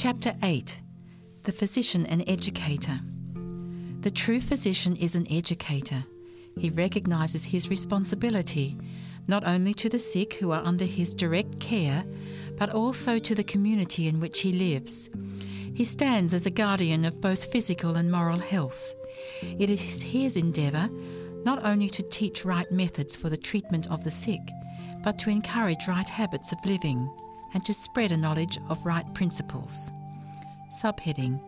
Chapter 8 The Physician and Educator. The true physician is an educator. He recognises his responsibility not only to the sick who are under his direct care, but also to the community in which he lives. He stands as a guardian of both physical and moral health. It is his endeavour not only to teach right methods for the treatment of the sick, but to encourage right habits of living and to spread a knowledge of right principles. Subheading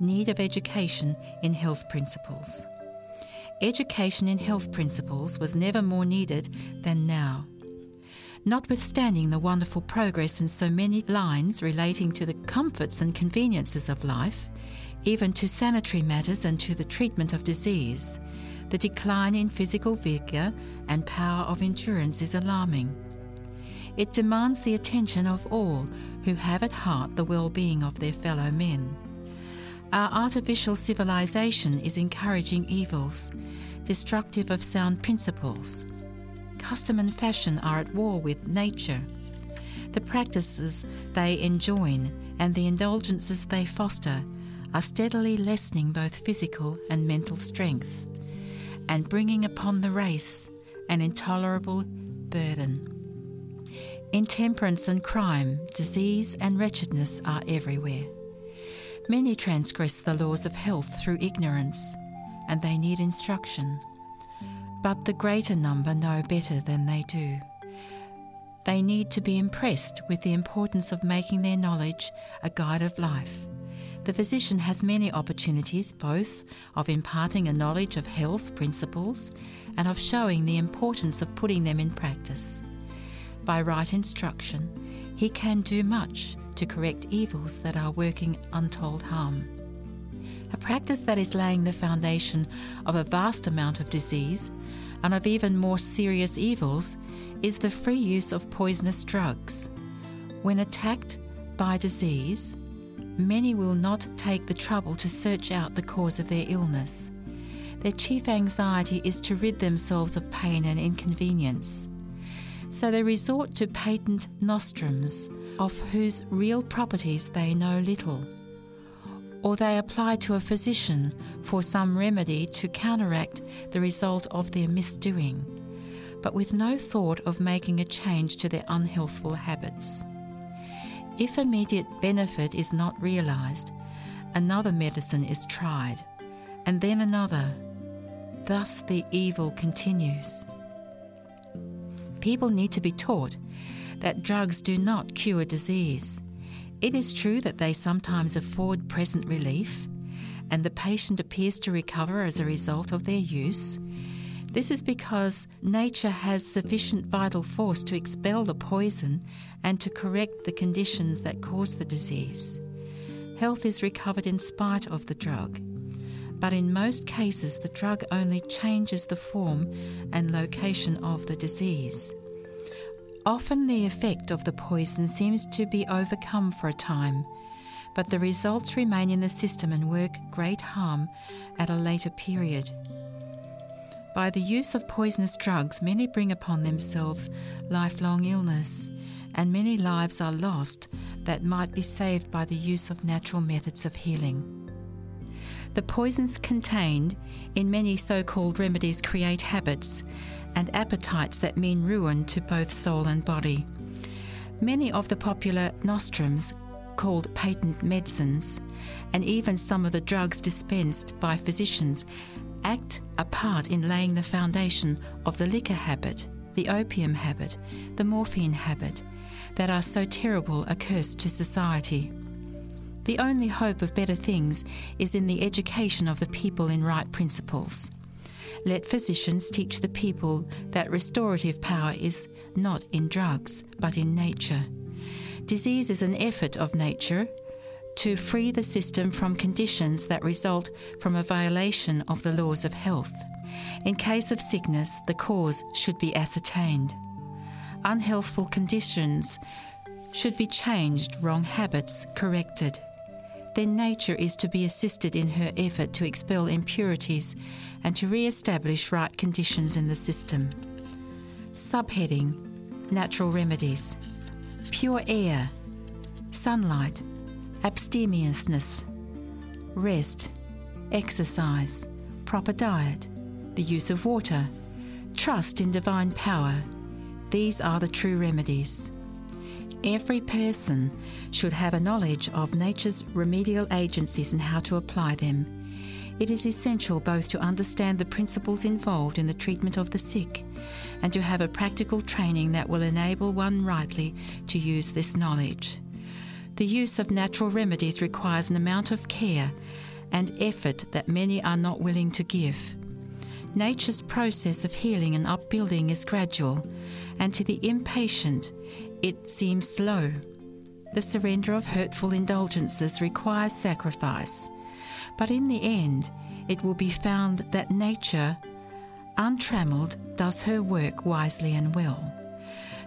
Need of Education in Health Principles. Education in health principles was never more needed than now. Notwithstanding the wonderful progress in so many lines relating to the comforts and conveniences of life, even to sanitary matters and to the treatment of disease, the decline in physical vigour and power of endurance is alarming. It demands the attention of all who have at heart the well being of their fellow men. Our artificial civilization is encouraging evils, destructive of sound principles. Custom and fashion are at war with nature. The practices they enjoin and the indulgences they foster are steadily lessening both physical and mental strength and bringing upon the race an intolerable burden. Intemperance and crime, disease and wretchedness are everywhere. Many transgress the laws of health through ignorance, and they need instruction. But the greater number know better than they do. They need to be impressed with the importance of making their knowledge a guide of life. The physician has many opportunities both of imparting a knowledge of health principles and of showing the importance of putting them in practice. By right instruction, he can do much to correct evils that are working untold harm. A practice that is laying the foundation of a vast amount of disease and of even more serious evils is the free use of poisonous drugs. When attacked by disease, many will not take the trouble to search out the cause of their illness. Their chief anxiety is to rid themselves of pain and inconvenience so they resort to patent nostrums, of whose real properties they know little. Or they apply to a physician for some remedy to counteract the result of their misdoing, but with no thought of making a change to their unhealthful habits. If immediate benefit is not realized, another medicine is tried, and then another. Thus the evil continues people need to be taught that drugs do not cure disease. It is true that they sometimes afford present relief, and the patient appears to recover as a result of their use. This is because nature has sufficient vital force to expel the poison and to correct the conditions that cause the disease. Health is recovered in spite of the drug. But in most cases, the drug only changes the form and location of the disease. Often the effect of the poison seems to be overcome for a time, but the results remain in the system and work great harm at a later period. By the use of poisonous drugs, many bring upon themselves lifelong illness, and many lives are lost that might be saved by the use of natural methods of healing. The poisons contained in many so called remedies create habits and appetites that mean ruin to both soul and body. Many of the popular nostrums, called patent medicines, and even some of the drugs dispensed by physicians, act a part in laying the foundation of the liquor habit, the opium habit, the morphine habit, that are so terrible a curse to society. The only hope of better things is in the education of the people in right principles. Let physicians teach the people that restorative power is not in drugs, but in nature. Disease is an effort of nature to free the system from conditions that result from a violation of the laws of health. In case of sickness, the cause should be ascertained. Unhealthful conditions should be changed, wrong habits corrected then nature is to be assisted in her effort to expel impurities and to re establish right conditions in the system. Subheading Natural Remedies. Pure air, sunlight, abstemiousness, rest, exercise, proper diet, the use of water, trust in divine power. These are the true remedies. Every person should have a knowledge of nature's remedial agencies and how to apply them. It is essential both to understand the principles involved in the treatment of the sick and to have a practical training that will enable one rightly to use this knowledge. The use of natural remedies requires an amount of care and effort that many are not willing to give. Nature's process of healing and upbuilding is gradual, and to the impatient, it seems slow. The surrender of hurtful indulgences requires sacrifice, but in the end, it will be found that nature, untrammeled, does her work wisely and well.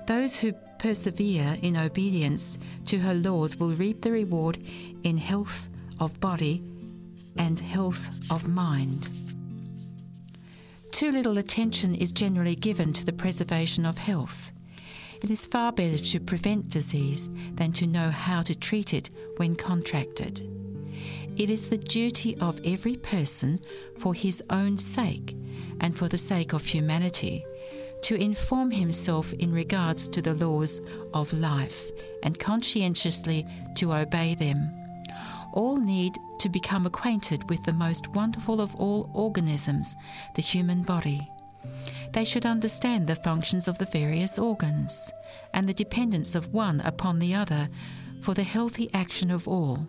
Those who persevere in obedience to her laws will reap the reward in health of body and health of mind. Too little attention is generally given to the preservation of health. It is far better to prevent disease than to know how to treat it when contracted. It is the duty of every person, for his own sake and for the sake of humanity, to inform himself in regards to the laws of life and conscientiously to obey them. All need to become acquainted with the most wonderful of all organisms, the human body. They should understand the functions of the various organs and the dependence of one upon the other for the healthy action of all.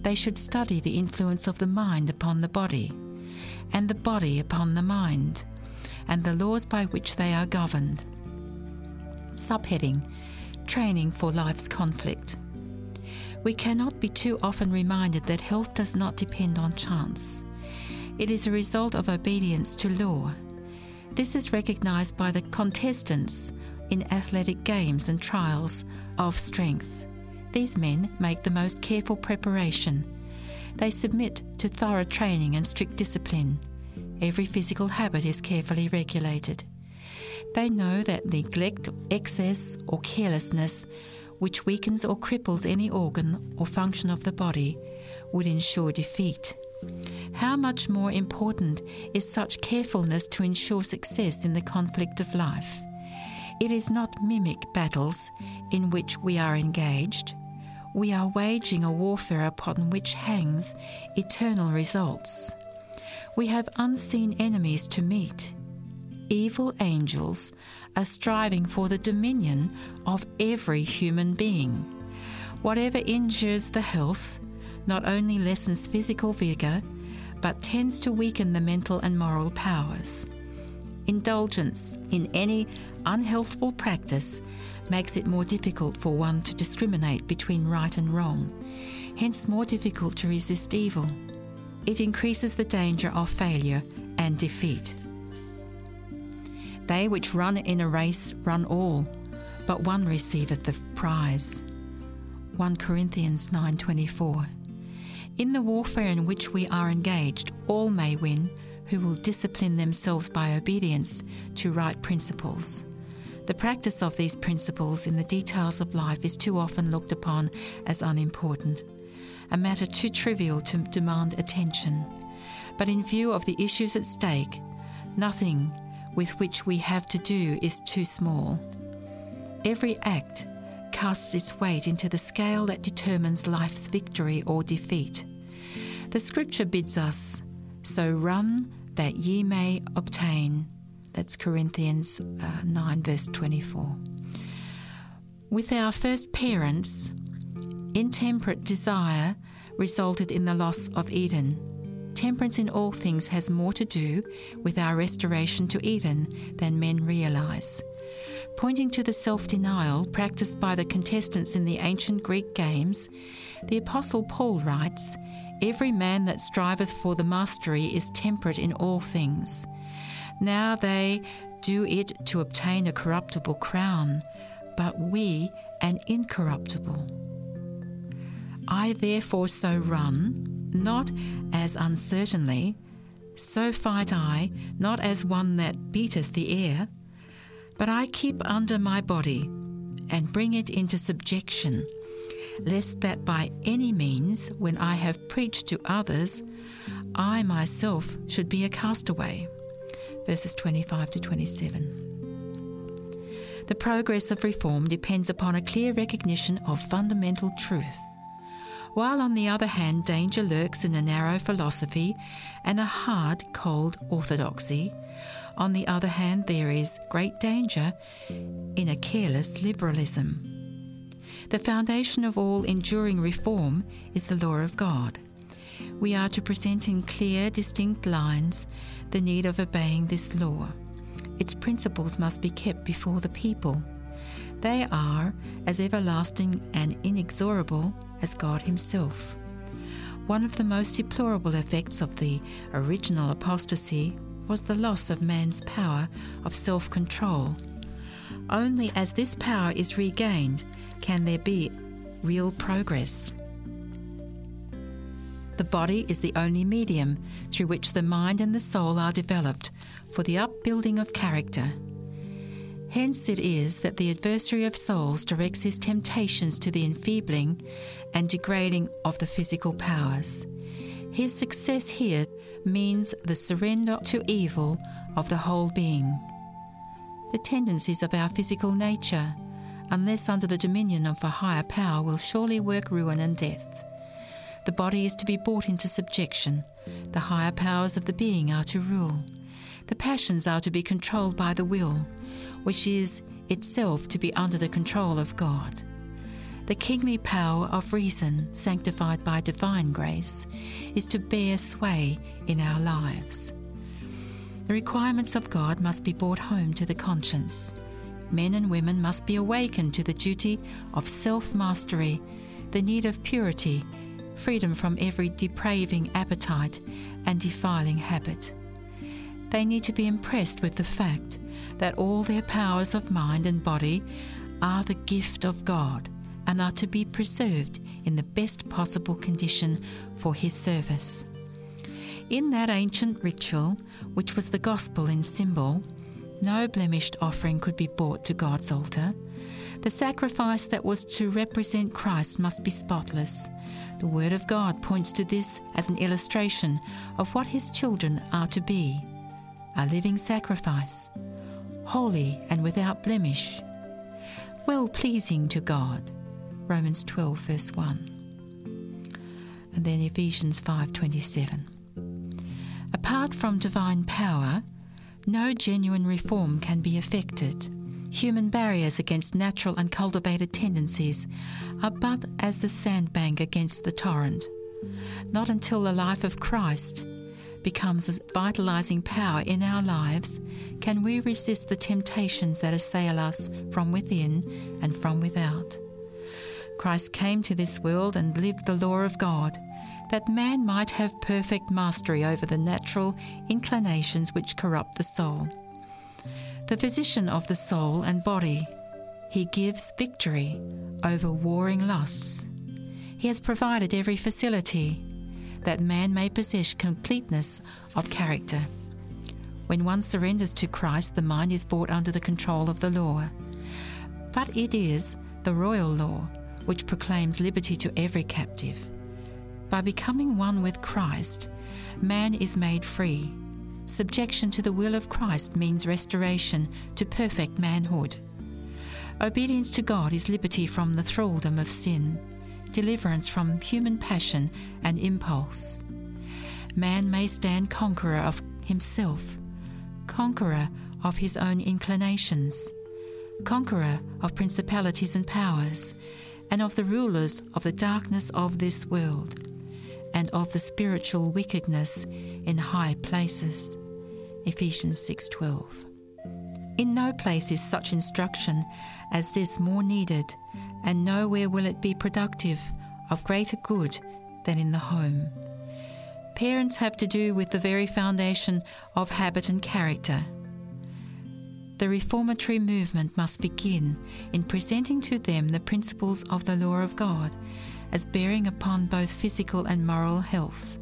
They should study the influence of the mind upon the body and the body upon the mind and the laws by which they are governed. Subheading Training for Life's Conflict. We cannot be too often reminded that health does not depend on chance. It is a result of obedience to law. This is recognized by the contestants in athletic games and trials of strength. These men make the most careful preparation. They submit to thorough training and strict discipline. Every physical habit is carefully regulated. They know that neglect, excess, or carelessness, which weakens or cripples any organ or function of the body, would ensure defeat. How much more important is such carefulness to ensure success in the conflict of life? It is not mimic battles in which we are engaged. We are waging a warfare upon which hangs eternal results we have unseen enemies to meet. Evil angels are striving for the dominion of every human being. Whatever injures the health not only lessens physical vigour, but tends to weaken the mental and moral powers. Indulgence in any unhealthful practice makes it more difficult for one to discriminate between right and wrong, hence, more difficult to resist evil it increases the danger of failure and defeat. They which run in a race run all, but one receiveth the prize. 1 Corinthians 9:24. In the warfare in which we are engaged, all may win who will discipline themselves by obedience to right principles. The practice of these principles in the details of life is too often looked upon as unimportant a matter too trivial to demand attention. But in view of the issues at stake, nothing with which we have to do is too small. Every act casts its weight into the scale that determines life's victory or defeat. The scripture bids us, So run that ye may obtain. That's Corinthians uh, 9, verse 24. With our first parents, Intemperate desire resulted in the loss of Eden. Temperance in all things has more to do with our restoration to Eden than men realize. Pointing to the self denial practiced by the contestants in the ancient Greek games, the Apostle Paul writes Every man that striveth for the mastery is temperate in all things. Now they do it to obtain a corruptible crown, but we an incorruptible. I therefore so run, not as uncertainly, so fight I, not as one that beateth the air, but I keep under my body, and bring it into subjection, lest that by any means, when I have preached to others, I myself should be a castaway. Verses 25 to 27. The progress of reform depends upon a clear recognition of fundamental truth. While, on the other hand, danger lurks in a narrow philosophy and a hard, cold orthodoxy, on the other hand, there is great danger in a careless liberalism. The foundation of all enduring reform is the law of God. We are to present in clear, distinct lines the need of obeying this law. Its principles must be kept before the people. They are as everlasting and inexorable as God Himself. One of the most deplorable effects of the original apostasy was the loss of man's power of self control. Only as this power is regained can there be real progress. The body is the only medium through which the mind and the soul are developed for the upbuilding of character. Hence it is that the adversary of souls directs his temptations to the enfeebling and degrading of the physical powers. His success here means the surrender to evil of the whole being. The tendencies of our physical nature, unless under the dominion of a higher power, will surely work ruin and death. The body is to be brought into subjection. The higher powers of the being are to rule. The passions are to be controlled by the will, which is itself to be under the control of God. The kingly power of reason, sanctified by divine grace, is to bear sway in our lives. The requirements of God must be brought home to the conscience. Men and women must be awakened to the duty of self mastery, the need of purity, freedom from every depraving appetite and defiling habit. They need to be impressed with the fact that all their powers of mind and body are the gift of God and are to be preserved in the best possible condition for His service. In that ancient ritual, which was the gospel in symbol, no blemished offering could be brought to God's altar. The sacrifice that was to represent Christ must be spotless. The Word of God points to this as an illustration of what His children are to be a living sacrifice, holy and without blemish, well pleasing to God. Romans 12 verse 1. And then Ephesians 5:27. Apart from divine power, no genuine reform can be effected. Human barriers against natural and cultivated tendencies are but as the sandbank against the torrent. Not until the life of Christ becomes a vitalizing power in our lives can we resist the temptations that assail us from within and from without. Christ came to this world and lived the law of God, that man might have perfect mastery over the natural inclinations which corrupt the soul. The physician of the soul and body, he gives victory over warring lusts. He has provided every facility that man may possess completeness of character. When one surrenders to Christ, the mind is brought under the control of the law. But it is the royal law which proclaims liberty to every captive. By becoming one with Christ, man is made free. Subjection to the will of Christ means restoration to perfect manhood. Obedience to God is liberty from the thraldom of sin, deliverance from human passion and impulse. Man may stand conqueror of himself, conqueror of his own inclinations, conqueror of principalities and powers, and of the rulers of the darkness of this world, and of the spiritual wickedness in high places. Ephesians 6:12. In no place is such instruction as this more needed, and nowhere will it be productive of greater good than in the home. Parents have to do with the very foundation of habit and character the reformatory movement must begin in presenting to them the principles of the law of God as bearing upon both physical and moral health.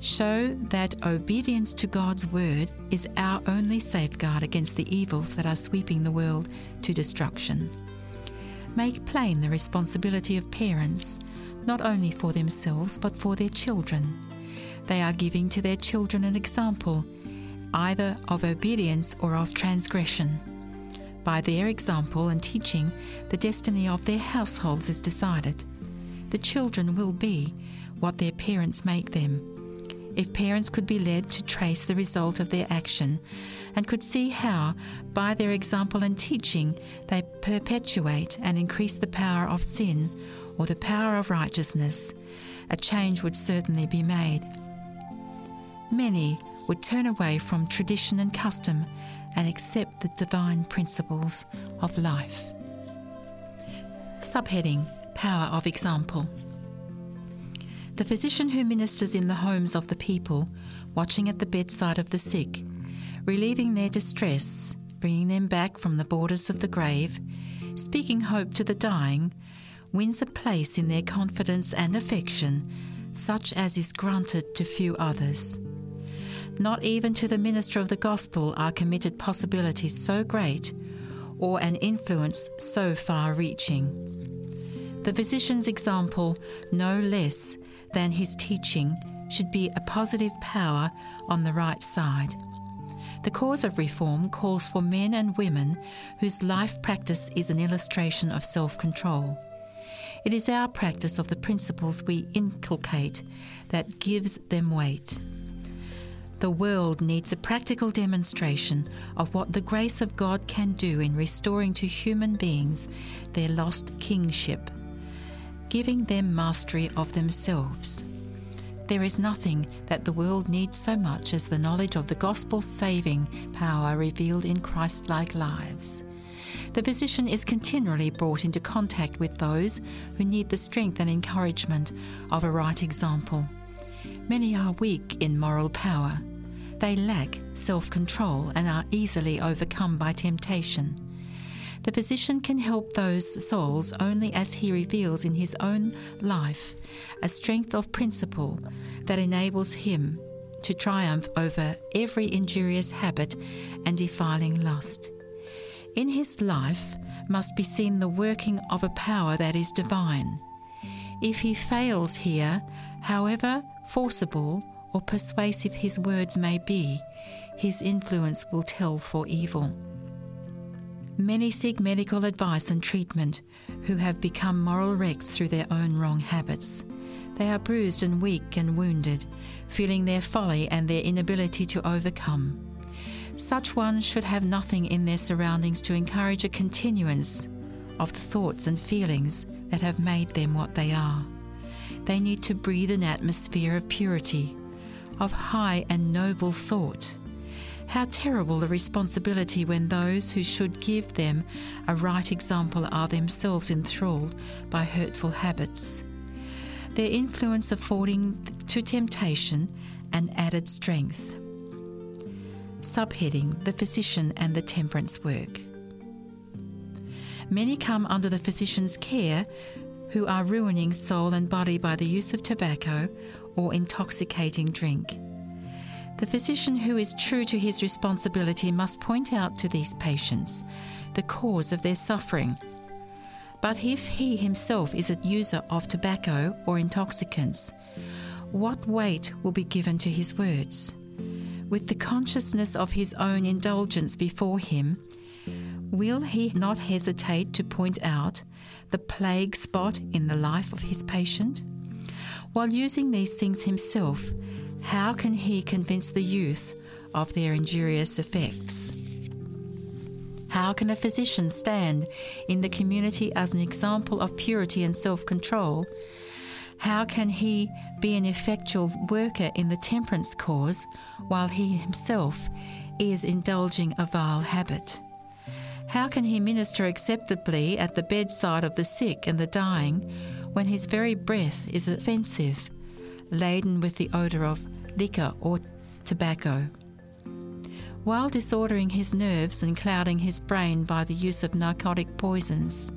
Show that obedience to God's word is our only safeguard against the evils that are sweeping the world to destruction. Make plain the responsibility of parents, not only for themselves but for their children. They are giving to their children an example, either of obedience or of transgression. By their example and teaching, the destiny of their households is decided. The children will be what their parents make them if parents could be led to trace the result of their action and could see how, by their example and teaching, they perpetuate and increase the power of sin or the power of righteousness, a change would certainly be made. Many would turn away from tradition and custom and accept the divine principles of life. Subheading Power of Example. The physician who ministers in the homes of the people, watching at the bedside of the sick, relieving their distress, bringing them back from the borders of the grave, speaking hope to the dying, wins a place in their confidence and affection, such as is granted to few others. Not even to the minister of the gospel are committed possibilities so great or an influence so far reaching. The physician's example, no less, than his teaching should be a positive power on the right side. The cause of reform calls for men and women whose life practice is an illustration of self control. It is our practice of the principles we inculcate that gives them weight. The world needs a practical demonstration of what the grace of God can do in restoring to human beings their lost kingship giving them mastery of themselves. There is nothing that the world needs so much as the knowledge of the gospel's saving power revealed in Christ like lives. The physician is continually brought into contact with those who need the strength and encouragement of a right example. Many are weak in moral power. They lack self control and are easily overcome by temptation. The physician can help those souls only as he reveals in his own life a strength of principle that enables him to triumph over every injurious habit and defiling lust. In his life must be seen the working of a power that is divine. If he fails here, however forcible or persuasive his words may be, his influence will tell for evil. Many seek medical advice and treatment who have become moral wrecks through their own wrong habits. They are bruised and weak and wounded, feeling their folly and their inability to overcome. Such ones should have nothing in their surroundings to encourage a continuance of the thoughts and feelings that have made them what they are. They need to breathe an atmosphere of purity, of high and noble thought how terrible the responsibility when those who should give them a right example are themselves enthralled by hurtful habits. Their influence affording to temptation an added strength. Subheading The Physician and the Temperance Work. Many come under the physician's care who are ruining soul and body by the use of tobacco or intoxicating drink. The physician who is true to his responsibility must point out to these patients the cause of their suffering. But if he himself is a user of tobacco or intoxicants, what weight will be given to his words? With the consciousness of his own indulgence before him, will he not hesitate to point out the plague spot in the life of his patient? While using these things himself, how can he convince the youth of their injurious effects? How can a physician stand in the community as an example of purity and self control? How can he be an effectual worker in the temperance cause while he himself is indulging a vile habit? How can he minister acceptably at the bedside of the sick and the dying when his very breath is offensive, laden with the odour of liquor, or tobacco. While disordering his nerves and clouding his brain by the use of narcotic poisons,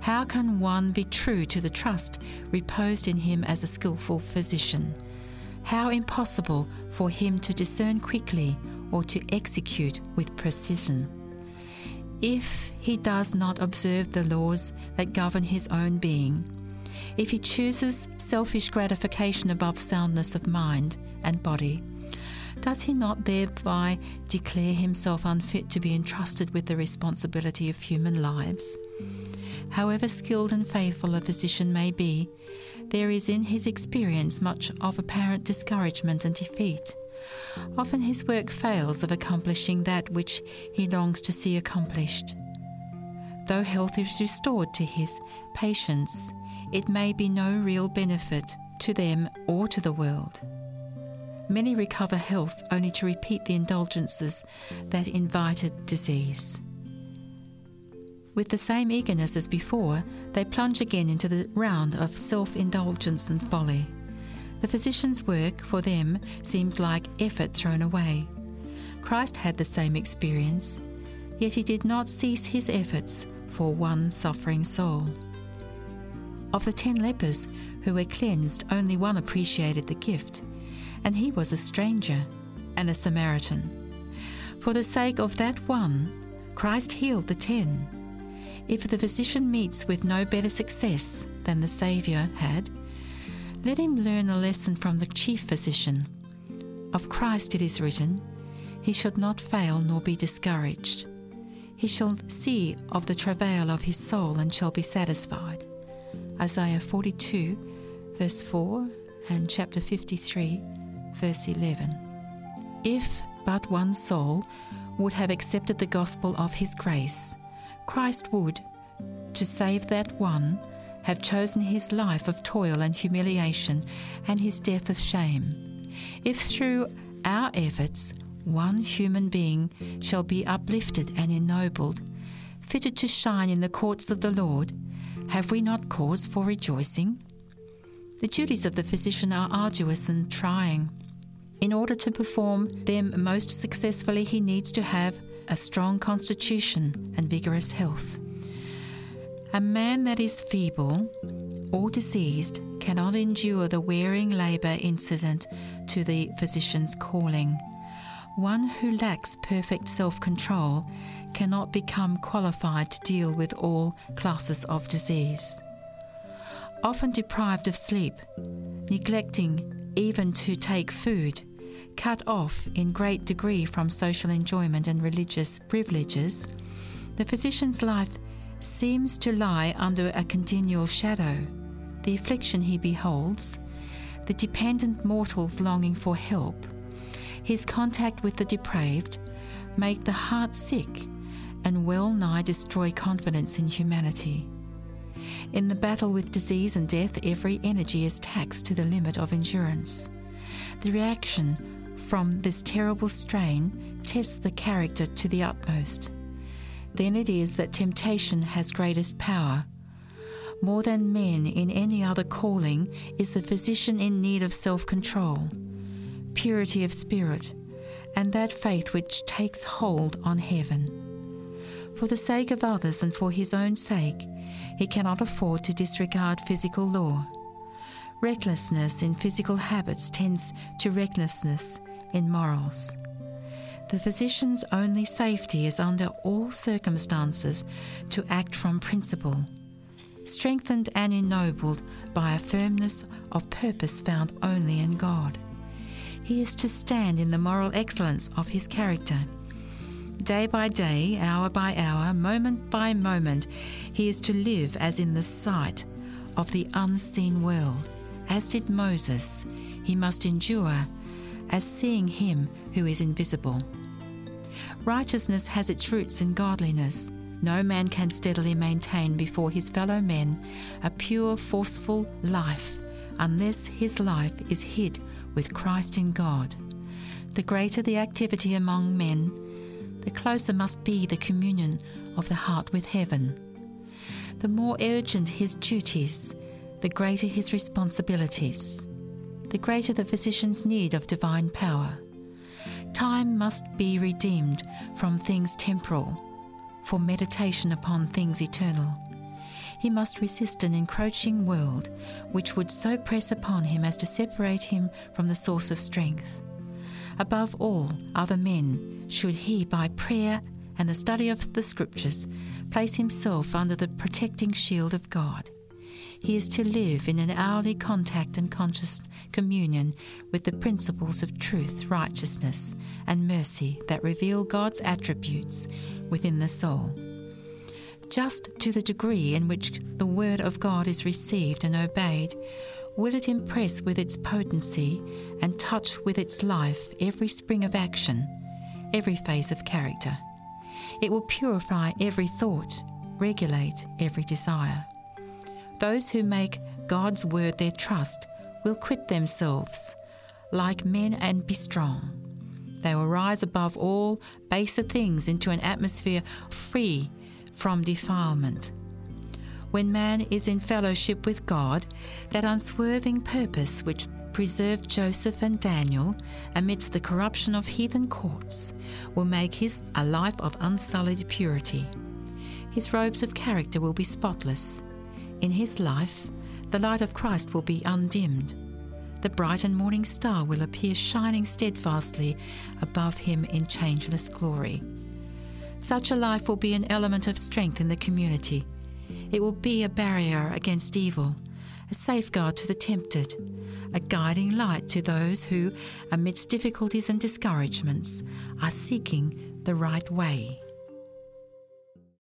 how can one be true to the trust reposed in him as a skilful physician? How impossible for him to discern quickly or to execute with precision. if he does not observe the laws that govern his own being, if he chooses selfish gratification above soundness of mind and body, does he not thereby declare himself unfit to be entrusted with the responsibility of human lives? However skilled and faithful a physician may be, there is in his experience much of apparent discouragement and defeat. Often his work fails of accomplishing that which he longs to see accomplished. Though health is restored to his patients, it may be no real benefit to them or to the world. Many recover health only to repeat the indulgences that invited disease. With the same eagerness as before, they plunge again into the round of self indulgence and folly. The physician's work for them seems like effort thrown away. Christ had the same experience, yet he did not cease his efforts for one suffering soul. Of the ten lepers who were cleansed, only one appreciated the gift and he was a stranger and a Samaritan. For the sake of that one, Christ healed the ten. If the physician meets with no better success than the Saviour had, let him learn a lesson from the chief physician. Of Christ it is written, He should not fail nor be discouraged. He shall see of the travail of his soul and shall be satisfied. Isaiah 42, verse 4, and chapter 53, verse 11. If but one soul would have accepted the gospel of his grace, Christ would, to save that one, have chosen his life of toil and humiliation and his death of shame. If through our efforts one human being shall be uplifted and ennobled, fitted to shine in the courts of the Lord, have we not cause for rejoicing? The duties of the physician are arduous and trying. In order to perform them most successfully, he needs to have a strong constitution and vigorous health. A man that is feeble or diseased cannot endure the wearing labour incident to the physician's calling. One who lacks perfect self control cannot become qualified to deal with all classes of disease. Often deprived of sleep, neglecting even to take food, cut off in great degree from social enjoyment and religious privileges, the physician's life seems to lie under a continual shadow. The affliction he beholds, the dependent mortal's longing for help, his contact with the depraved, make the heart sick and well nigh destroy confidence in humanity. In the battle with disease and death, every energy is taxed to the limit of endurance. The reaction from this terrible strain tests the character to the utmost. Then it is that temptation has greatest power. More than men in any other calling is the physician in need of self control, purity of spirit, and that faith which takes hold on heaven. For the sake of others and for his own sake, he cannot afford to disregard physical law. Recklessness in physical habits tends to recklessness in morals. The physician's only safety is under all circumstances to act from principle, strengthened and ennobled by a firmness of purpose found only in God. He is to stand in the moral excellence of his character Day by day, hour by hour, moment by moment, he is to live as in the sight of the unseen world. As did Moses, he must endure as seeing him who is invisible. Righteousness has its roots in godliness. No man can steadily maintain before his fellow men a pure, forceful life unless his life is hid with Christ in God. The greater the activity among men, the closer must be the communion of the heart with heaven. The more urgent his duties, the greater his responsibilities, the greater the physician's need of divine power. Time must be redeemed from things temporal for meditation upon things eternal. He must resist an encroaching world which would so press upon him as to separate him from the source of strength. Above all other men, should he by prayer and the study of the Scriptures place himself under the protecting shield of God. He is to live in an hourly contact and conscious communion with the principles of truth, righteousness, and mercy that reveal God's attributes within the soul. Just to the degree in which the Word of God is received and obeyed, will it impress with its potency and touch with its life every spring of action, every phase of character. It will purify every thought, regulate every desire. Those who make God's word their trust will quit themselves like men and be strong. They will rise above all baser things into an atmosphere free from defilement. When man is in fellowship with God, that unswerving purpose which preserved Joseph and Daniel amidst the corruption of heathen courts will make his a life of unsullied purity. His robes of character will be spotless. In his life, the light of Christ will be undimmed. The bright and morning star will appear shining steadfastly above him in changeless glory. Such a life will be an element of strength in the community. It will be a barrier against evil, a safeguard to the tempted, a guiding light to those who, amidst difficulties and discouragements, are seeking the right way.